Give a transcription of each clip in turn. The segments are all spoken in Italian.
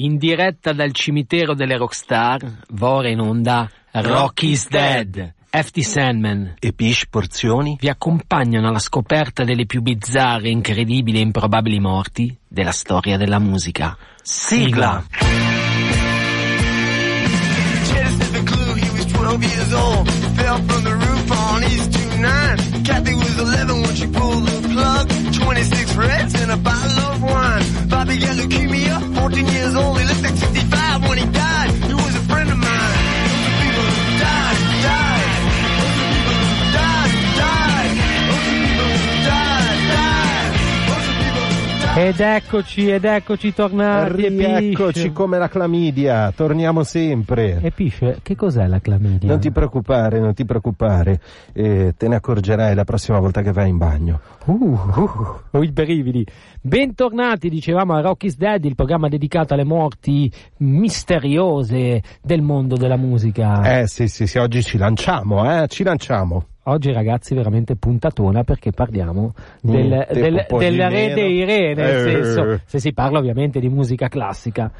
In diretta dal cimitero delle rockstar, va ora in onda Rocky's Dead. FT Sandman e Pish Porzioni vi accompagnano alla scoperta delle più bizzarre, incredibili e improbabili morti della storia della musica. Sigla! Kathy was 11 when she pulled the plug. 26 reds and a bottle of wine. Bobby got leukemia, 14 years old. He looked like 65 when he died. He was a friend of mine. Ed eccoci, ed eccoci tornati. e Pish. come la clamidia, torniamo sempre. E Pish, che cos'è la clamidia? Non ti preoccupare, non ti preoccupare, eh, te ne accorgerai la prossima volta che vai in bagno. Uh, uh, uh, i brividi. Bentornati, dicevamo, a Rocky's Dead, il programma dedicato alle morti misteriose del mondo della musica. Eh sì, sì, sì, oggi ci lanciamo, eh, ci lanciamo. Oggi ragazzi veramente puntatona perché parliamo del, Niente, del, di del re dei re, nel Eh. senso, se si parla ovviamente di musica classica,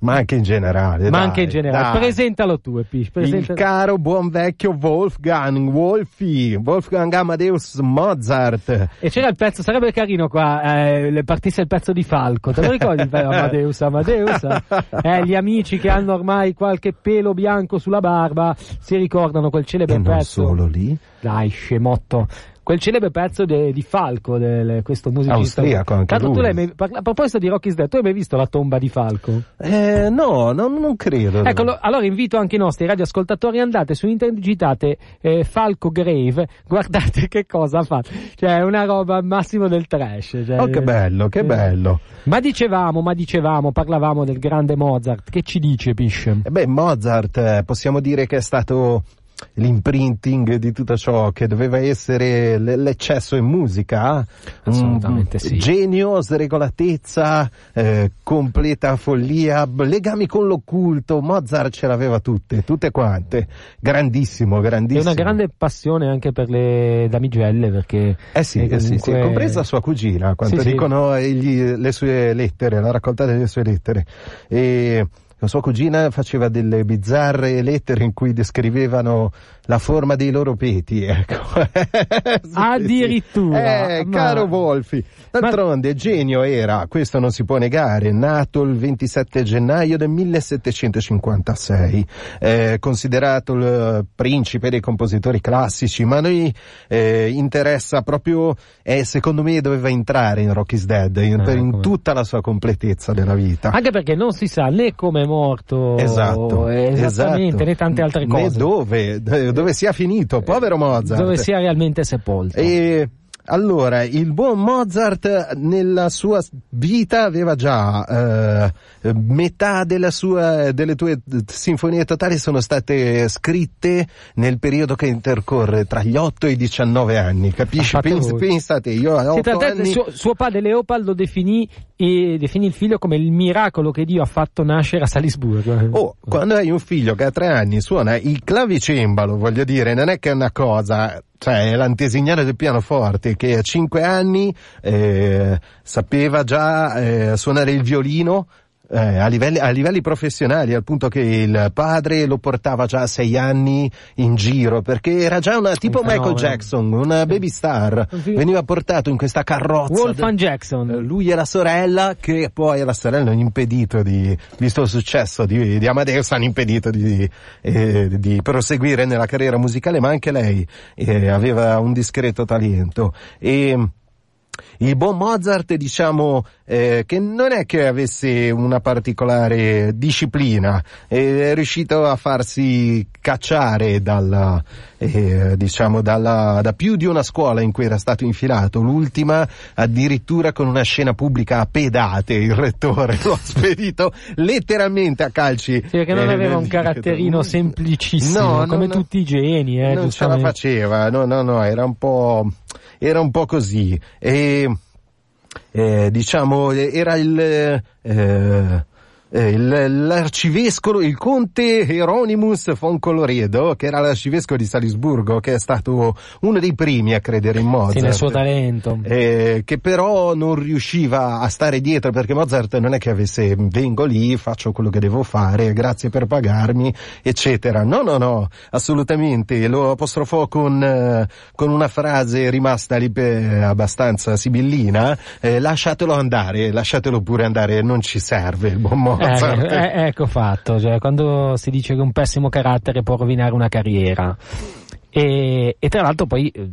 Ma anche in generale. ma dai, anche in generale. dai. Presentalo tu, Epish. Il Presenta... caro buon vecchio Wolfgang, Wolfi, Wolfgang Amadeus Mozart. E c'era il pezzo, sarebbe carino qua, eh, le partisse il pezzo di Falco, te lo ricordi il? Amadeus, Amadeus? Eh, gli amici che hanno ormai qualche pelo bianco sulla barba si ricordano quel celebre E non pezzo. solo lì. Dai, scemotto. Quel celebre pezzo de- di Falco, del- questo musicista. Austriaco anche Tanto lui. mai- a proposito di Rocky's Dead, tu hai mai visto la tomba di Falco? Eh, no, non, non credo. Ecco, lo- allora invito anche i nostri radioascoltatori, andate su internet, digitate eh, Falco Grave, guardate che cosa fa. Cioè, è una roba al massimo del trash. cioè, Oh, che bello, che eh. bello. Ma dicevamo, ma dicevamo, parlavamo del grande Mozart. Che ci dice, Pish? Eh Beh, Mozart eh, possiamo dire che è stato l'imprinting di tutto ciò che doveva essere l'eccesso in musica. Un Assolutamente sì. Genio, sregolatezza, eh, completa follia, legami con l'occulto. Mozart ce l'aveva tutte, tutte quante. Grandissimo, E grandissimo. una grande passione anche per le damigelle, perché... Eh sì, eh, eh sì, sì, comunque- compresa sua cugina, quanto Sì, sì. dicono egli, le sue lettere, la raccolta delle sue lettere. E sua cugina faceva delle bizzarre lettere in cui descrivevano la forma dei loro peti, ecco. Sì, Addirittura, Eh, ma- caro Wolfi. D'altronde, genio era, questo non si può negare, nato il 27 gennaio del 1756, eh, considerato il principe dei compositori classici, ma a noi eh, interessa proprio, eh, secondo me doveva entrare in Rocky's Dead, in, Ah, in tutta la sua completezza della vita. Anche perché non si sa né come è morto, Esatto, esattamente, esatto. né tante altre Né cose. dove, eh, dove sia finito, povero Mozart. Dove sia realmente sepolto. E allora, il buon Mozart nella sua vita aveva già eh, metà della sua, delle tue sinfonie totali sono state scritte nel periodo che intercorre tra gli 8 e i 19 anni, capisci? Ha Pens- pensate, io a Sì, 8 tant'è che anni... suo, suo padre Leopold definì, e definì il figlio come il miracolo che Dio ha fatto nascere a Salisburgo. Oh, quando hai un figlio che a tre anni suona il clavicembalo, voglio dire, non è che è una cosa, cioè è l'antesignano del pianoforte che a cinque anni eh, sapeva già eh, suonare il violino. Eh, a, livelli, a livelli professionali, al punto che il padre lo portava già a sei anni in giro, perché era già una tipo Michael. Jackson, una baby star. Veniva portato in questa carrozza. Wolfgang de- Jackson. eh, lui e la sorella, che poi alla sorella hanno impedito di, visto il successo di, di Amadeus, hanno impedito di, eh, di proseguire nella carriera musicale, ma anche lei eh, aveva un discreto talento. E, il buon Mozart, diciamo, eh, che non è che avesse una particolare disciplina, eh, è riuscito a farsi cacciare dalla, eh, diciamo, dalla, da più di una scuola in cui era stato infilato, l'ultima addirittura con una scena pubblica a pedate, il rettore lo ha spedito letteralmente a calci. Sì, perché non eh, aveva un caratterino semplicissimo, No, come no. tutti i geni, eh, non ce la faceva, no, no, no, era un po', era un po' così. E, eh, diciamo, era il, eh, eh, il- l'arcivescovo, il conte Hieronymus von Coloredo, che era l'arcivescovo di Salisburgo, che è stato uno dei primi a credere in Mozart. Sì, nel suo talento. Eh, che però non riusciva a stare dietro perché Mozart non è che avesse vengo lì, faccio quello che devo fare, grazie per pagarmi, eccetera. No, no, no, assolutamente. Lo apostrofò con, eh, con una frase rimasta lì per- abbastanza sibillina, eh, lasciatelo andare, lasciatelo pure andare, non ci serve il buon Mozart. Eh, eh, ecco fatto, cioè, quando si dice che un pessimo carattere può rovinare una carriera. E, e tra l'altro poi eh,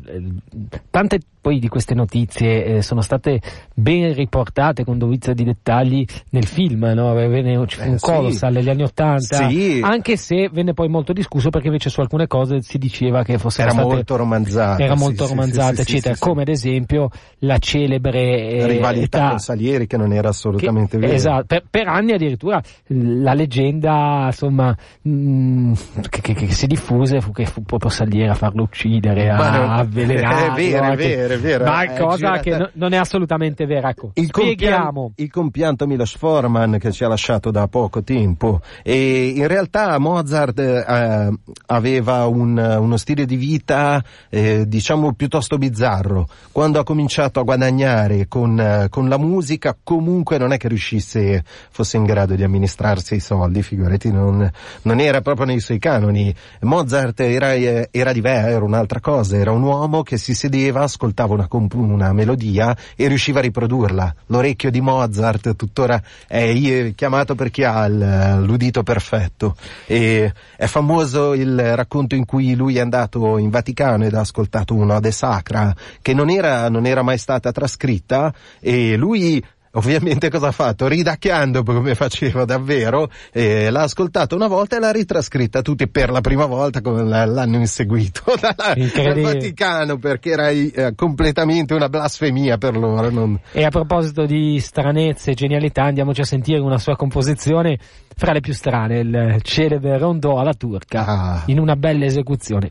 tante poi di queste notizie eh, sono state ben riportate con dovizia di dettagli nel film, no? Venne ci fu Eh, un sì. Colossal negli anni Ottanta, Sì. anche se venne poi molto discusso perché invece su alcune cose si diceva che fossero Era state molto romanzata. era sì, molto sì, romanzata, sì, sì, eccetera, sì, sì. come ad esempio la celebre eh, rivalità età- con Salieri che non era assolutamente vero. Esatto, per, per anni addirittura la leggenda insomma mh, che, che- che si diffuse fu che fu proprio Salieri a farlo uccidere, a Ma no, avvelenarlo. è vero, è vero, è vero, Ma è cosa girata- che no- non è assolutamente vera. Ecco, Il, compian- spieghiamo. il compianto Milos Forman che ci ha lasciato da poco tempo e in realtà Mozart eh, aveva un- uno stile di vita eh, diciamo piuttosto bizzarro quando ha cominciato a guadagnare con, eh, con la musica comunque non è che riuscisse fosse in grado di amministrarsi i soldi figurati non, non era proprio nei suoi canoni Mozart era, eh, era diverso era un'altra cosa era un uomo che si sedeva ascoltava una, comp- una melodia e riusciva a riprodurla. L'orecchio di Mozart tuttora è chiamato per chi ha l'udito perfetto. E è famoso il racconto in cui lui è andato in Vaticano ed ha ascoltato un'ode sacra che non era, non era mai stata trascritta e lui Ovviamente cosa ha fatto? Ridacchiando come faceva davvero, eh, l'ha ascoltata una volta e l'ha ritrascritta tutti per la prima volta come l'hanno inseguito dal. Vaticano perché era eh, completamente una blasfemia per loro. non- E a proposito di stranezze e genialità, andiamoci a sentire una sua composizione fra le più strane, il celebre rondò alla turca, Ah. in una bella esecuzione.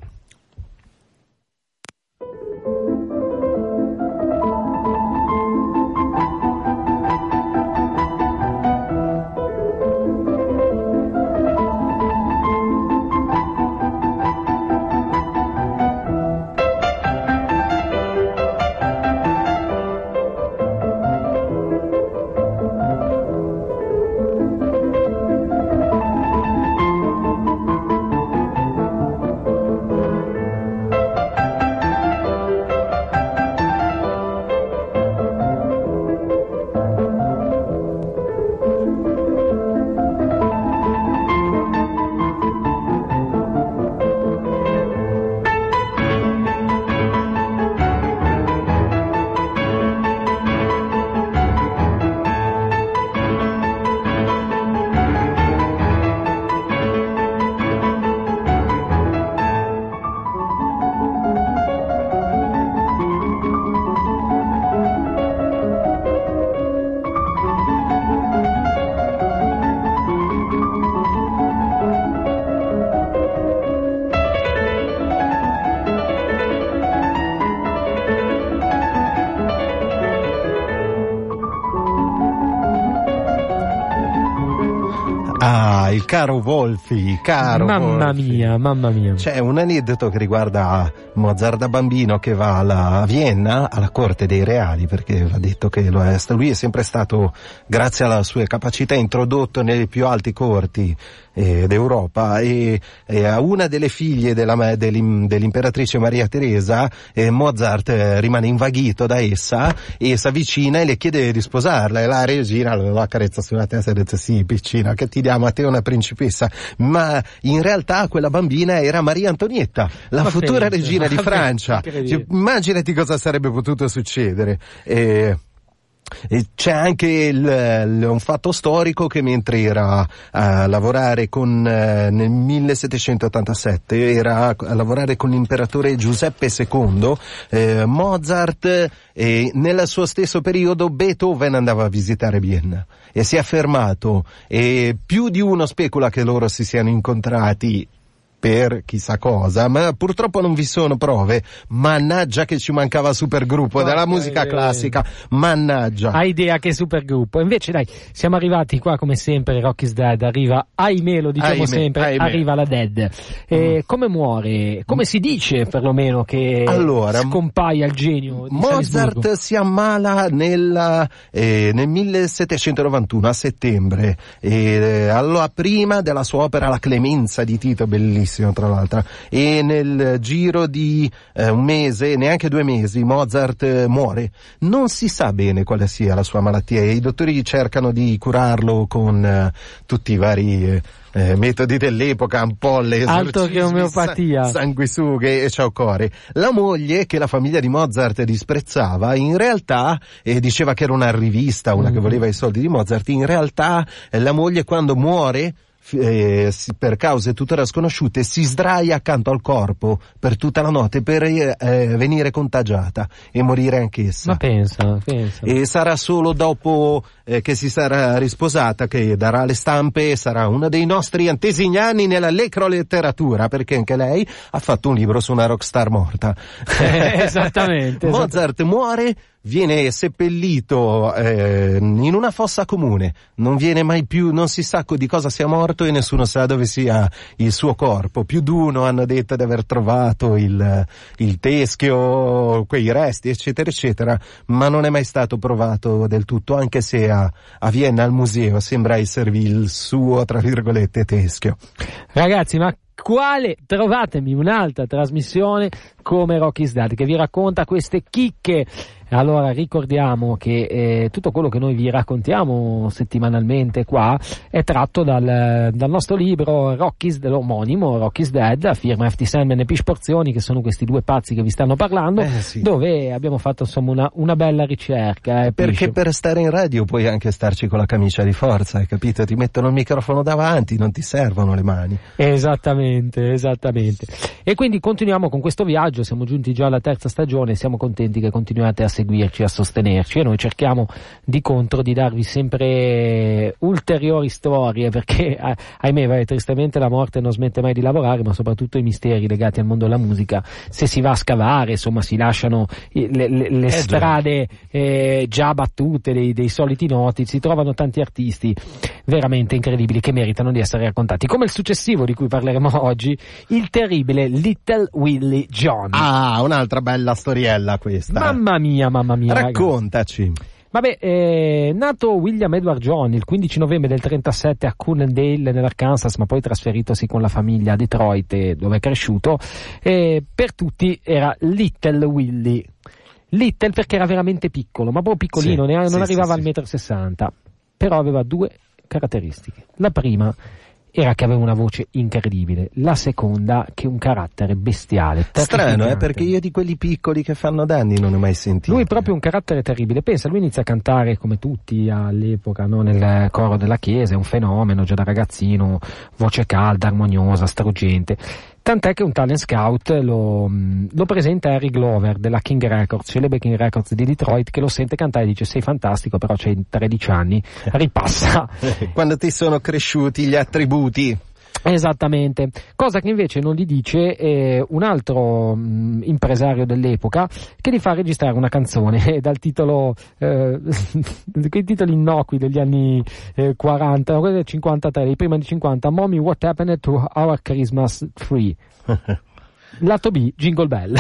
Caro Wolfi, caro Mamma Wolfi. mia, mamma mia. C'è un aneddoto che riguarda Mozart da bambino che va alla, a Vienna, alla corte dei reali, perché va detto che lo è, lui è sempre stato, grazie alla sua capacità, introdotto nelle più alti corti eh, d'Europa e, e a una delle figlie della, dell'imperatrice Maria Teresa, eh, Mozart eh, rimane invaghito da essa e si avvicina e le chiede di sposarla e la regina lo accarezza sulla testa e dice sì piccina che ti diamo a te una principessa. Ma in realtà quella bambina era Maria Antonietta la Ma futura pensa, regina di Francia. immaginati cosa sarebbe potuto succedere. E e c'è anche il- il- un fatto storico che mentre era a lavorare con, eh, nel 1787, era a lavorare con l'imperatore Giuseppe II, eh, Mozart, e nel suo stesso periodo Beethoven andava a visitare Vienna e si è affermato e più di uno specula che loro si siano incontrati per chissà cosa, ma purtroppo non vi sono prove. Mannaggia che ci mancava supergruppo Porca della musica idea. classica. Mannaggia. Hai idea che supergruppo. Invece dai, siamo arrivati qua come sempre, Rocky's Dead arriva, ahimè lo diciamo Ahimè, sempre, ahimè. arriva la Dead. E come muore? Come si dice perlomeno che Allora, scompaia il genio di Mozart Salisburgo? si ammala nel, eh, nel 1791 a settembre, eh, allora prima della sua opera La Clemenza di Tito, bellissimo tra l'altro, e nel giro di eh, un mese, neanche due mesi, Mozart eh, muore. Non si sa bene quale sia la sua malattia e i dottori cercano di curarlo con eh, tutti i vari... eh, eh, metodi dell'epoca, ampolle, Altro che omeopatia. sa- sanguisughe e ciaucore. La moglie, che la famiglia di Mozart disprezzava, in realtà, e diceva che era una rivista, una che Mm. voleva i soldi di Mozart, in realtà eh, la moglie quando muore, eh, per cause tuttora sconosciute, si sdraia accanto al corpo per tutta la notte per eh, eh, venire contagiata e morire anch'essa. Ma pensa, pensa. E sarà solo dopo eh, che si sarà risposata che darà le stampe e sarà uno dei nostri antesignani nella letteratura, perché anche lei ha fatto un libro su una rockstar morta. Eh, esattamente, Mozart muore, viene seppellito eh, in una fossa comune, non viene mai più, non si sa di cosa sia morto e nessuno sa dove sia il suo corpo. Più di uno hanno detto di aver trovato il, il teschio, quei resti, eccetera, eccetera, ma non è mai stato provato del tutto, anche se a, a Vienna al museo sembra esservi il suo, tra virgolette, teschio. Ragazzi, ma quale trovatemi un'altra trasmissione come Rocky's Dad che vi racconta queste chicche allora ricordiamo che eh, tutto quello che noi vi raccontiamo settimanalmente qua è tratto dal, dal nostro libro Rocky's dell'omonimo Rocky's Dead a firma FT Sandman e Pish Porzioni che sono questi due pazzi che vi stanno parlando Eh, sì. dove abbiamo fatto insomma una, una bella ricerca eh, Perché Pish. per stare in radio puoi anche starci con la camicia di forza, hai capito? Ti mettono il microfono davanti, non ti servono le mani. Esattamente, esattamente. E quindi continuiamo con questo viaggio, siamo giunti già alla terza stagione, siamo contenti che continuate a seguirci, a sostenerci e noi cerchiamo di contro di darvi sempre ulteriori storie perché ah, ahimè vai, tristemente la morte non smette mai di lavorare, ma soprattutto i misteri legati al mondo della musica, se si va a scavare, insomma si lasciano le, le- le Eh, strade eh, già battute dei, dei soliti noti, si trovano tanti artisti veramente incredibili che meritano di essere raccontati, come il successivo di cui parleremo oggi, il terribile Little Willie John. Ah, un'altra bella storiella questa. Mamma mia, mamma mia. ragazzi. Raccontaci. Vabbè, eh, nato William Edward John il 15 novembre del 37 a Coonendale nell'Arkansas, ma poi trasferitosi con la famiglia a Detroit eh, dove è cresciuto, eh, per tutti era Little Willie. Little perché era veramente piccolo, ma proprio piccolino, Sì, ne- non sì, arrivava sì, al metro sessanta, però aveva due caratteristiche. La prima era che aveva una voce incredibile, la seconda che un carattere bestiale. Strano, eh, perché io di quelli piccoli che fanno danni non ne ho mai sentito. Lui è proprio un carattere terribile. Pensa, lui inizia a cantare come tutti all'epoca, no? nel coro della chiesa, è un fenomeno già da ragazzino, voce calda, armoniosa, struggente. Tant'è che un talent scout lo, mh, lo presenta Harry Glover della King Records, celebre King Records di Detroit, che lo sente cantare e dice sei fantastico, però c'hai 13 anni, ripassa. Quando ti sono cresciuti gli attributi. Esattamente, cosa che invece non gli dice eh, un altro mh, impresario dell'epoca che gli fa registrare una canzone dal titolo, eh, quei titoli innocui degli anni eh, 40, no, quello del 53, dei prima di 50, Mommy What Happened to Our Christmas Tree? Lato B, Jingle Bell.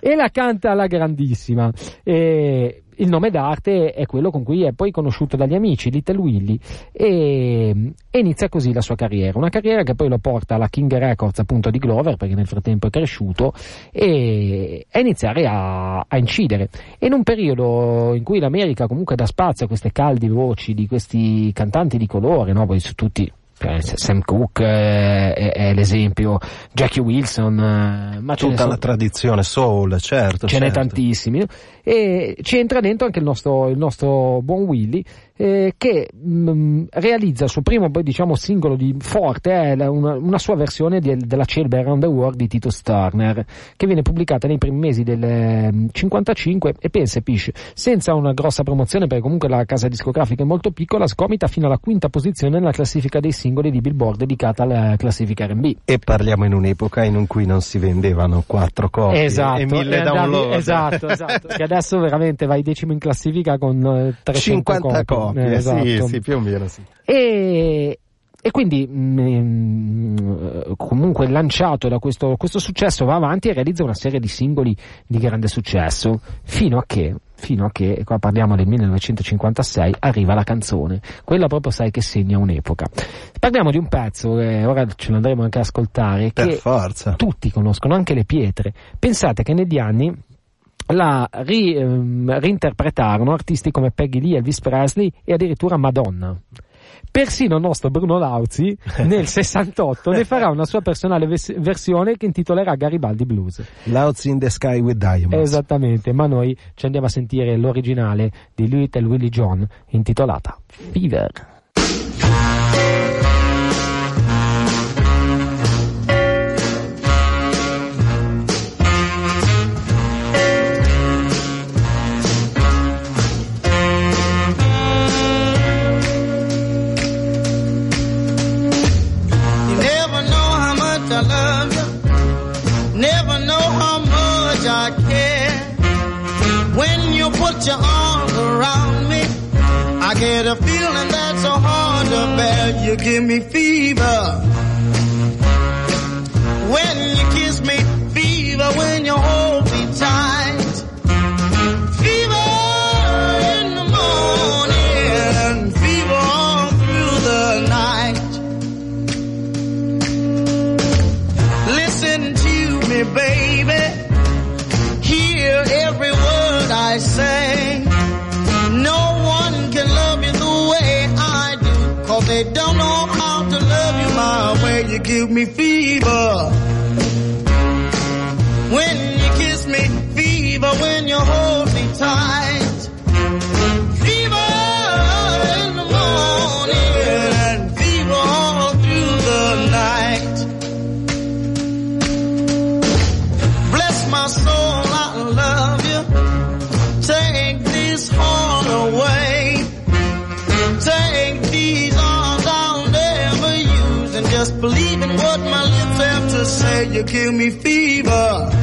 e la canta alla grandissima. E il nome d'arte è quello con cui è poi conosciuto dagli amici, Little Willy, e, e inizia così la sua carriera. Una carriera che poi lo porta alla King Records appunto di Glover, perché nel frattempo è cresciuto, e a iniziare a, a incidere. E in un periodo in cui l'America comunque dà spazio a queste caldi voci di questi cantanti di colore, no? poi su tutti Sam Cooke eh, è, è l'esempio, Jackie Wilson, eh, ma Tutta la tradizione soul, certo. ce n'è certo. tantissimi e ci entra dentro anche il nostro, il nostro buon Willy eh, che mh, realizza il suo primo diciamo, singolo di forte, è una, una sua versione di, della celebre Around the World di Tito Turner, che viene pubblicata nei primi mesi del 55 e pensa Pish, senza una grossa promozione perché comunque la casa discografica è molto piccola, scomita fino alla quinta posizione nella classifica dei singoli di Billboard dedicata alla classifica R&B. E parliamo in un'epoca in cui non si vendevano quattro copie esatto, e mille download. Esatto, esatto. che adesso veramente vai decimo in classifica con 300 50 copie. copie, Eh, esatto. sì, sì, più o meno sì. E, e quindi mh, comunque lanciato da questo, questo successo va avanti e realizza una serie di singoli di grande successo fino a che fino a che, qua parliamo del 1956, arriva la canzone. Quella proprio sai che segna un'epoca. Parliamo di un pezzo, che ora ce lo andremo anche ad ascoltare, Per che forza. tutti conoscono, anche le pietre. Pensate che negli anni la ri- ehm, reinterpretarono artisti come Peggy Lee, Elvis Presley e addirittura Madonna. Persino il nostro Bruno Lauzi nel 68 ne farà una sua personale ves- versione che intitolerà Garibaldi Blues. Louds in the Sky with Diamonds. Esattamente, ma noi ci andiamo a sentire l'originale di Little Willie John intitolata Fever. You put your arms around me, I get a feeling that's so hard to bear. You give me fever. When fever. When you kiss me, fever. When you hold me tight. Fever in the morning and fever all through the night. Bless my soul, You give me fever.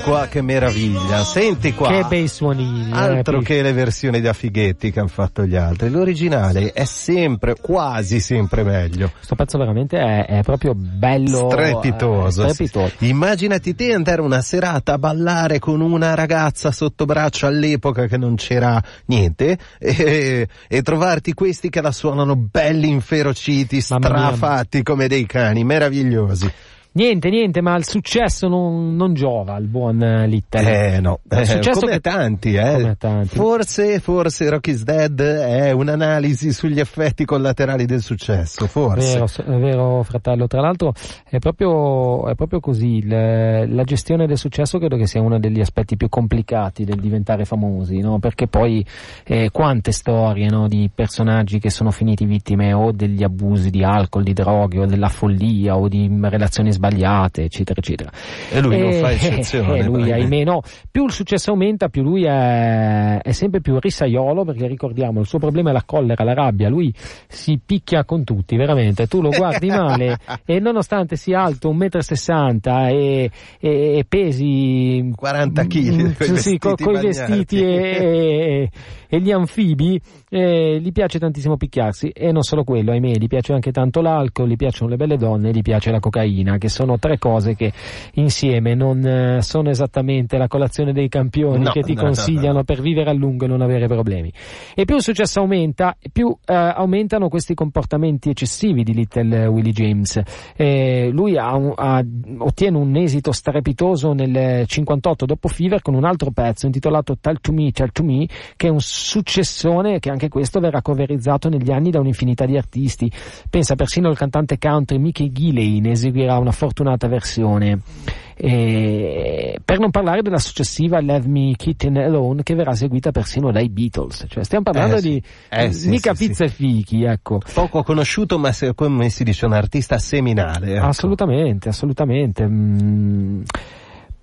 Senti qua che meraviglia, senti qua. Che bei suonini. eh, Altro Pippo. che le versioni da fighetti che hanno fatto gli altri. L'originale è sempre, quasi sempre meglio. Questo pezzo veramente è, è proprio bello. Strepitoso. eh, strepitoso. Immaginati te andare una serata a ballare con una ragazza sotto braccio all'epoca che non c'era niente e, e trovarti questi che la suonano belli inferociti, strafatti come dei cani, meravigliosi. Niente, niente, ma il successo non, non giova al buon eh, Little. Eh no, Il eh, successo come che- tanti, eh. come tanti. Forse, forse Rocky's Dead è un'analisi sugli effetti collaterali del successo, forse. Vero, è vero, fratello. Tra l'altro è proprio, è proprio così. il- la gestione del successo credo che sia uno degli aspetti più complicati del diventare famosi, no? Perché poi eh, quante storie no, di personaggi che sono finiti vittime o degli abusi di alcol, di droghe o della follia o di relazioni sbagliate, eccetera, eccetera. E lui non Eh, fa eccezione. eh, lui, ahimè, no. Più il successo aumenta, più lui è, è sempre più risaiolo, perché ricordiamo, il suo problema è la collera, la rabbia. Lui si picchia con tutti, veramente. Tu lo guardi male e nonostante sia alto 1,60 m e, e, e pesi 40 chili, Mm, coi sì, vestiti co- coi bagnati. vestiti e, e- gli anfibi, eh, gli piace tantissimo picchiarsi e non solo quello, ahimè, gli piace anche tanto l'alcol, gli piacciono le belle donne, gli piace la cocaina, che sono tre cose che insieme non eh, sono esattamente la colazione dei campioni No, che ti no, no, consigliano no. per vivere a lungo e non avere problemi. E più il successo aumenta, più eh, aumentano questi comportamenti eccessivi di Little Willie James. Eh, lui ha ha- ottiene un esito strepitoso nel 58 dopo Fever con un altro pezzo intitolato Tell to Me, Tell to Me, che è un successone che anche questo verrà coverizzato negli anni da un'infinità di artisti. Pensa persino il cantante country Mickey Gilley ne eseguirà una fortunata versione. E per non parlare della successiva Leave Me Kitten Alone che verrà eseguita persino dai Beatles. Cioè, stiamo parlando Eh, sì. di Eh, sì, mica sì, pizza e fichi, ecco. Poco conosciuto, ma se- come si dice, un artista seminale. ecco. Assolutamente, assolutamente. Mm.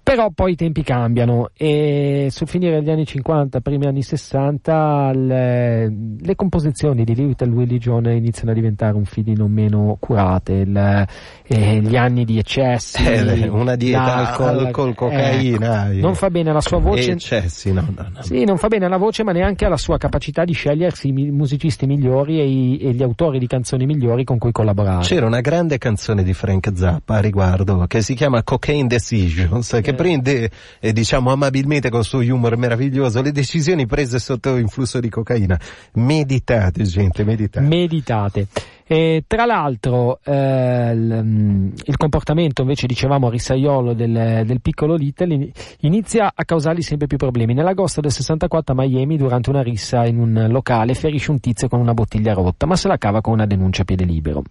Però poi i tempi cambiano e sul finire degli anni 50, primi anni 60, le, le composizioni di Little Willie John iniziano a diventare un filino meno curate. Il- eh, gli anni di eccessi, Eh, una dieta, alcol, eh, cocaina, non fa bene alla sua voce. Eccessi, no, no, no. Sì, non fa bene alla voce, ma neanche alla sua capacità di scegliersi i musicisti migliori e, i- e gli autori di canzoni migliori con cui collaborare. C'era una grande canzone di Frank Zappa a riguardo che si chiama Cocaine Decisions, che. Prende, eh, diciamo amabilmente con il suo humor meraviglioso, le decisioni prese sotto influsso di cocaina. Meditate, gente, meditate. meditate. E tra l'altro eh, il, mm, il comportamento invece dicevamo risaiolo del, del piccolo Little in- inizia a causargli sempre più problemi. Nell'agosto del 64 a Miami durante una rissa in un locale ferisce un tizio con una bottiglia rotta ma se la cava con una denuncia a piede libero.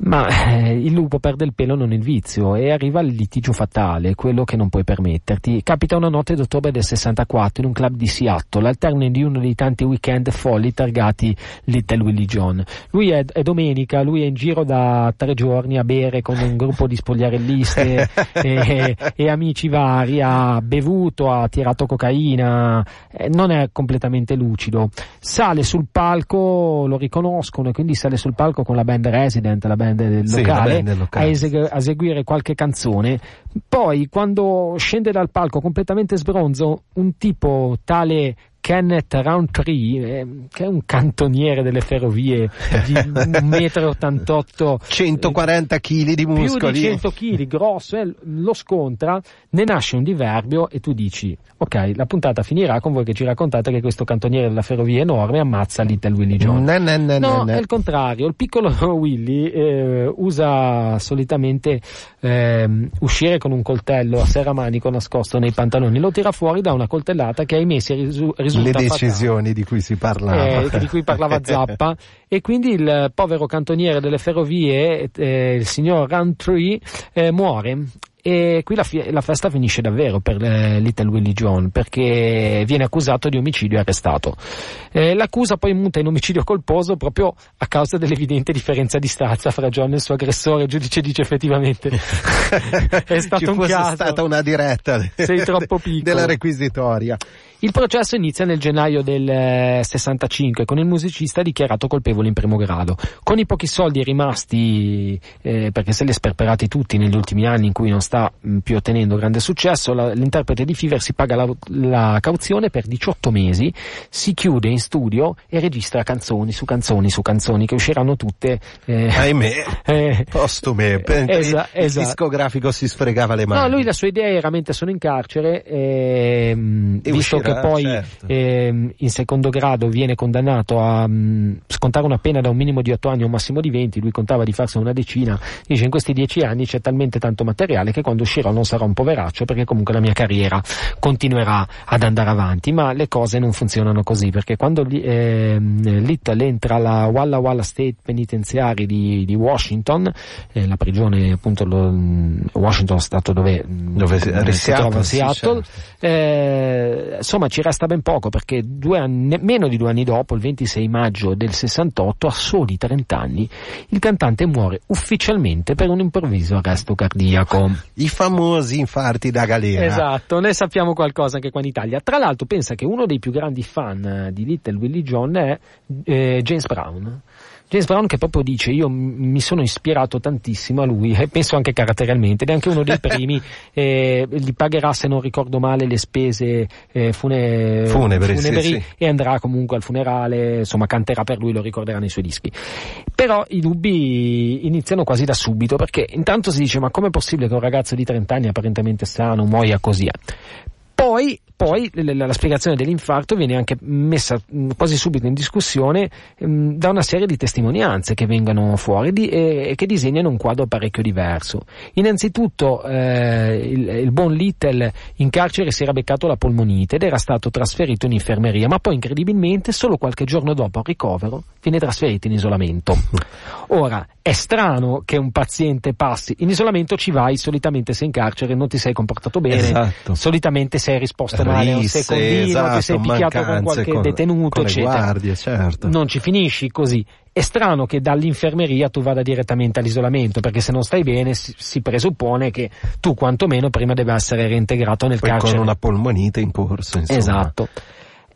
Ma eh, il lupo perde il pelo non il vizio e arriva il litigio fatale, quello che non puoi permetterti. Capita una notte d'ottobre del 64 in un club di Seattle, al termine di uno dei tanti weekend folli targati Little Willie John. Lui è, è domenica, lui è in giro da tre giorni a bere con un gruppo di spogliarelliste e, e amici vari, ha bevuto, ha tirato cocaina, eh, non è completamente lucido. Sale sul palco, lo riconoscono e quindi sale sul palco con la band Resident, la band del Sì, la locale, band del locale, a, eseg- a eseguire qualche canzone. Poi, quando scende dal palco completamente sbronzo, un tipo tale Kenneth Roundtree, eh, che è un cantoniere delle ferrovie di 1,88 m, 140 kg di più di muscoli. 100 kg, grosso, eh, lo scontra, ne nasce un diverbio e tu dici, ok, la puntata finirà con voi che ci raccontate che questo cantoniere della ferrovia enorme ammazza Little Willie John. No, no, no, no, è il contrario. Il piccolo Willy eh, usa solitamente ehm, uscire con un coltello a serramanico nascosto nei pantaloni, lo tira fuori da una coltellata che ahimè si risu- risulta Le decisioni di cui si parlava. eh, di cui parlava Zappa e quindi il povero cantoniere delle ferrovie, eh, il signor Roundtree, eh, muore. E qui la, fi- la festa finisce davvero per eh, Little Willie John perché viene accusato di omicidio e arrestato. Eh, l'accusa poi muta in omicidio colposo proprio a causa dell'evidente differenza di stazza fra John e il suo aggressore. Il giudice dice effettivamente è stato Ci un caso. stata una diretta de- Sei troppo piccolo. della requisitoria. Il processo inizia nel gennaio del eh, 65 con il musicista dichiarato colpevole in primo grado. Con i pochi soldi rimasti, eh, perché se li ha sperperati tutti negli ultimi anni in cui non sta mh, più ottenendo grande successo, la- l'interprete di Fever si paga la, la cauzione per 18 mesi, si chiude in studio e registra canzoni su canzoni su canzoni che usciranno tutte. eh, Ahimè, eh, postume. eh, esa- il esatto. discografico si sfregava le mani. No, lui la sua idea era mente sono in carcere, ehm, E visto che poi certo. ehm, in secondo grado viene condannato a mm, scontare una pena da un minimo di 8 anni a un massimo di 20, lui contava di farsi una decina, dice in questi 10 anni c'è talmente tanto materiale che quando uscirò non sarò un poveraccio perché comunque la mia carriera continuerà ad andare avanti, ma le cose non funzionano così perché quando ehm, Little entra alla Walla Walla State Penitenziary di, di Washington, eh, la prigione appunto lo- Washington Stato dove, Dove si- eh, si Seattle, trova sì, Seattle, certo. eh, insomma ci resta ben poco perché due anni, meno di due anni dopo, il 26 maggio del 68, a soli 30 anni, il cantante muore ufficialmente per un improvviso arresto cardiaco. I famosi infarti da galera. Esatto, ne sappiamo qualcosa anche qua in Italia. Tra l'altro pensa che uno dei più grandi fan eh, di Little Willie John è eh, James Brown. James Brown che proprio dice io mi sono ispirato tantissimo a lui e penso anche caratterialmente ed è anche uno dei primi eh, gli pagherà se non ricordo male le spese eh, fune- Funebri, sì, sì. e andrà comunque al funerale insomma canterà per lui lo ricorderà nei suoi dischi però i dubbi iniziano quasi da subito perché intanto si dice ma com'è possibile che un ragazzo di 30 anni apparentemente sano muoia così? Poi poi, la, la spiegazione dell'infarto viene anche messa mh, quasi subito in discussione mh, da una serie di testimonianze che vengono fuori di- e, e che disegnano un quadro parecchio diverso. Innanzitutto eh, il, il buon Little in carcere si era beccato la polmonite ed era stato trasferito in infermeria, ma poi incredibilmente solo qualche giorno dopo il ricovero viene trasferito in isolamento. Ora, è strano che un paziente passi in isolamento ci vai solitamente sei in carcere, non ti sei comportato bene, Esatto. solitamente sei risposto male a un Risse, secondino, esatto, ti sei picchiato con qualche detenuto, con eccetera. guardie, certo. Non ci finisci così. È strano che dall'infermeria tu vada direttamente all'isolamento, perché se non stai bene si, si presuppone che tu quantomeno prima deve essere reintegrato nel Poi carcere. con una polmonite in corso, insomma. Esatto.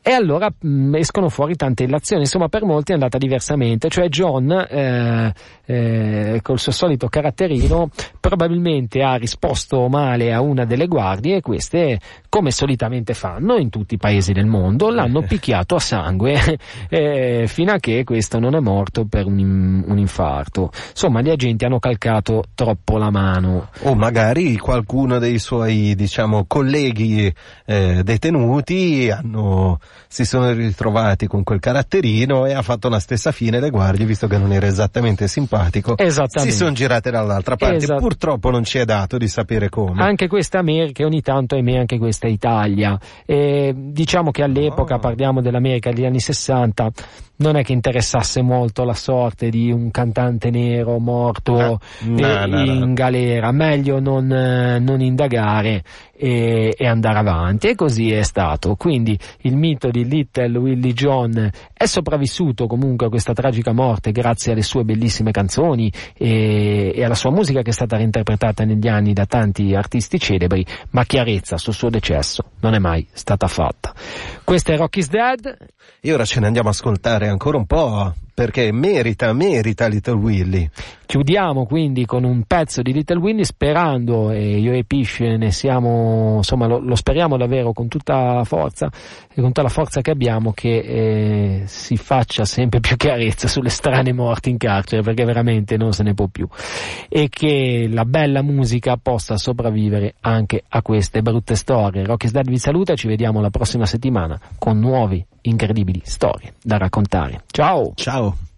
E allora mh, escono fuori tante illazioni, insomma per molti è andata diversamente, cioè John eh, eh, col suo solito caratterino probabilmente ha risposto male a una delle guardie e queste, come solitamente fanno in tutti i paesi del mondo, l'hanno picchiato a sangue eh, fino a che questo non è morto per un, un infarto. Insomma gli agenti hanno calcato troppo la mano. O magari qualcuno dei suoi, diciamo, colleghi eh, detenuti hanno, si sono ritrovati con quel caratterino e ha fatto la stessa fine le guardie, visto che non era esattamente simpatico. Si sono girate dall'altra parte. Esatto. Purtroppo non ci è dato di sapere come. Anche questa America, ogni tanto ahimè anche questa Italia. E diciamo che all'epoca, Oh. parliamo dell'America degli anni 60, non è che interessasse molto la sorte di un cantante nero morto No, no, eh, no, no. in galera, meglio non, eh, non indagare e, e andare avanti e così è stato. Quindi il mito di Little Willie John è sopravvissuto comunque a questa tragica morte grazie alle sue bellissime canzoni e, e alla sua musica che è stata reinterpretata negli anni da tanti artisti celebri, ma chiarezza sul suo decesso non è mai stata fatta. Questo è Rocky's Dead, E ora ce ne andiamo a ascoltare ancora un po', perché merita, merita Little Willy. Chiudiamo quindi con un pezzo di Little Willy sperando, e io e Pish ne siamo, insomma lo, lo speriamo davvero con tutta la forza e con tutta la forza che abbiamo che eh, si faccia sempre più chiarezza sulle strane morti in carcere perché veramente non se ne può più e che la bella musica possa sopravvivere anche a queste brutte storie. Rocky Dead vi saluta, ci vediamo la prossima settimana con nuovi incredibili storie da raccontare. Ciao! Ciao.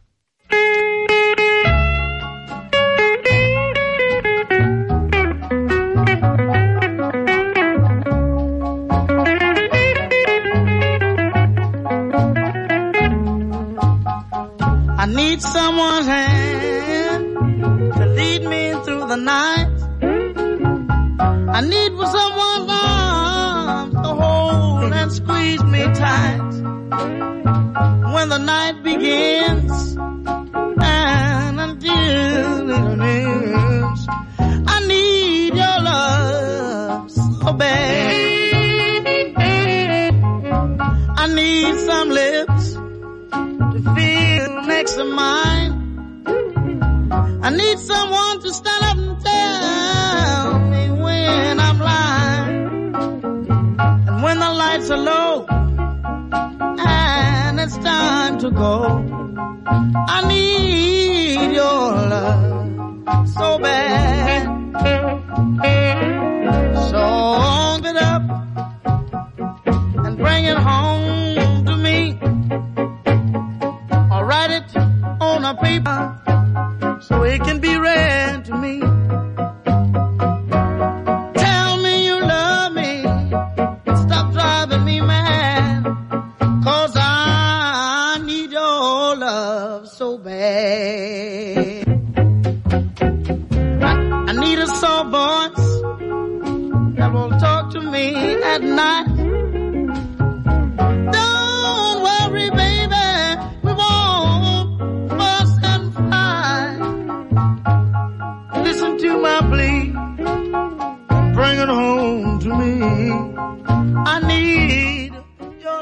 Need someone to stand up and tell me when I'm lying. And when the lights are low and it's time to go, I need your love so bad.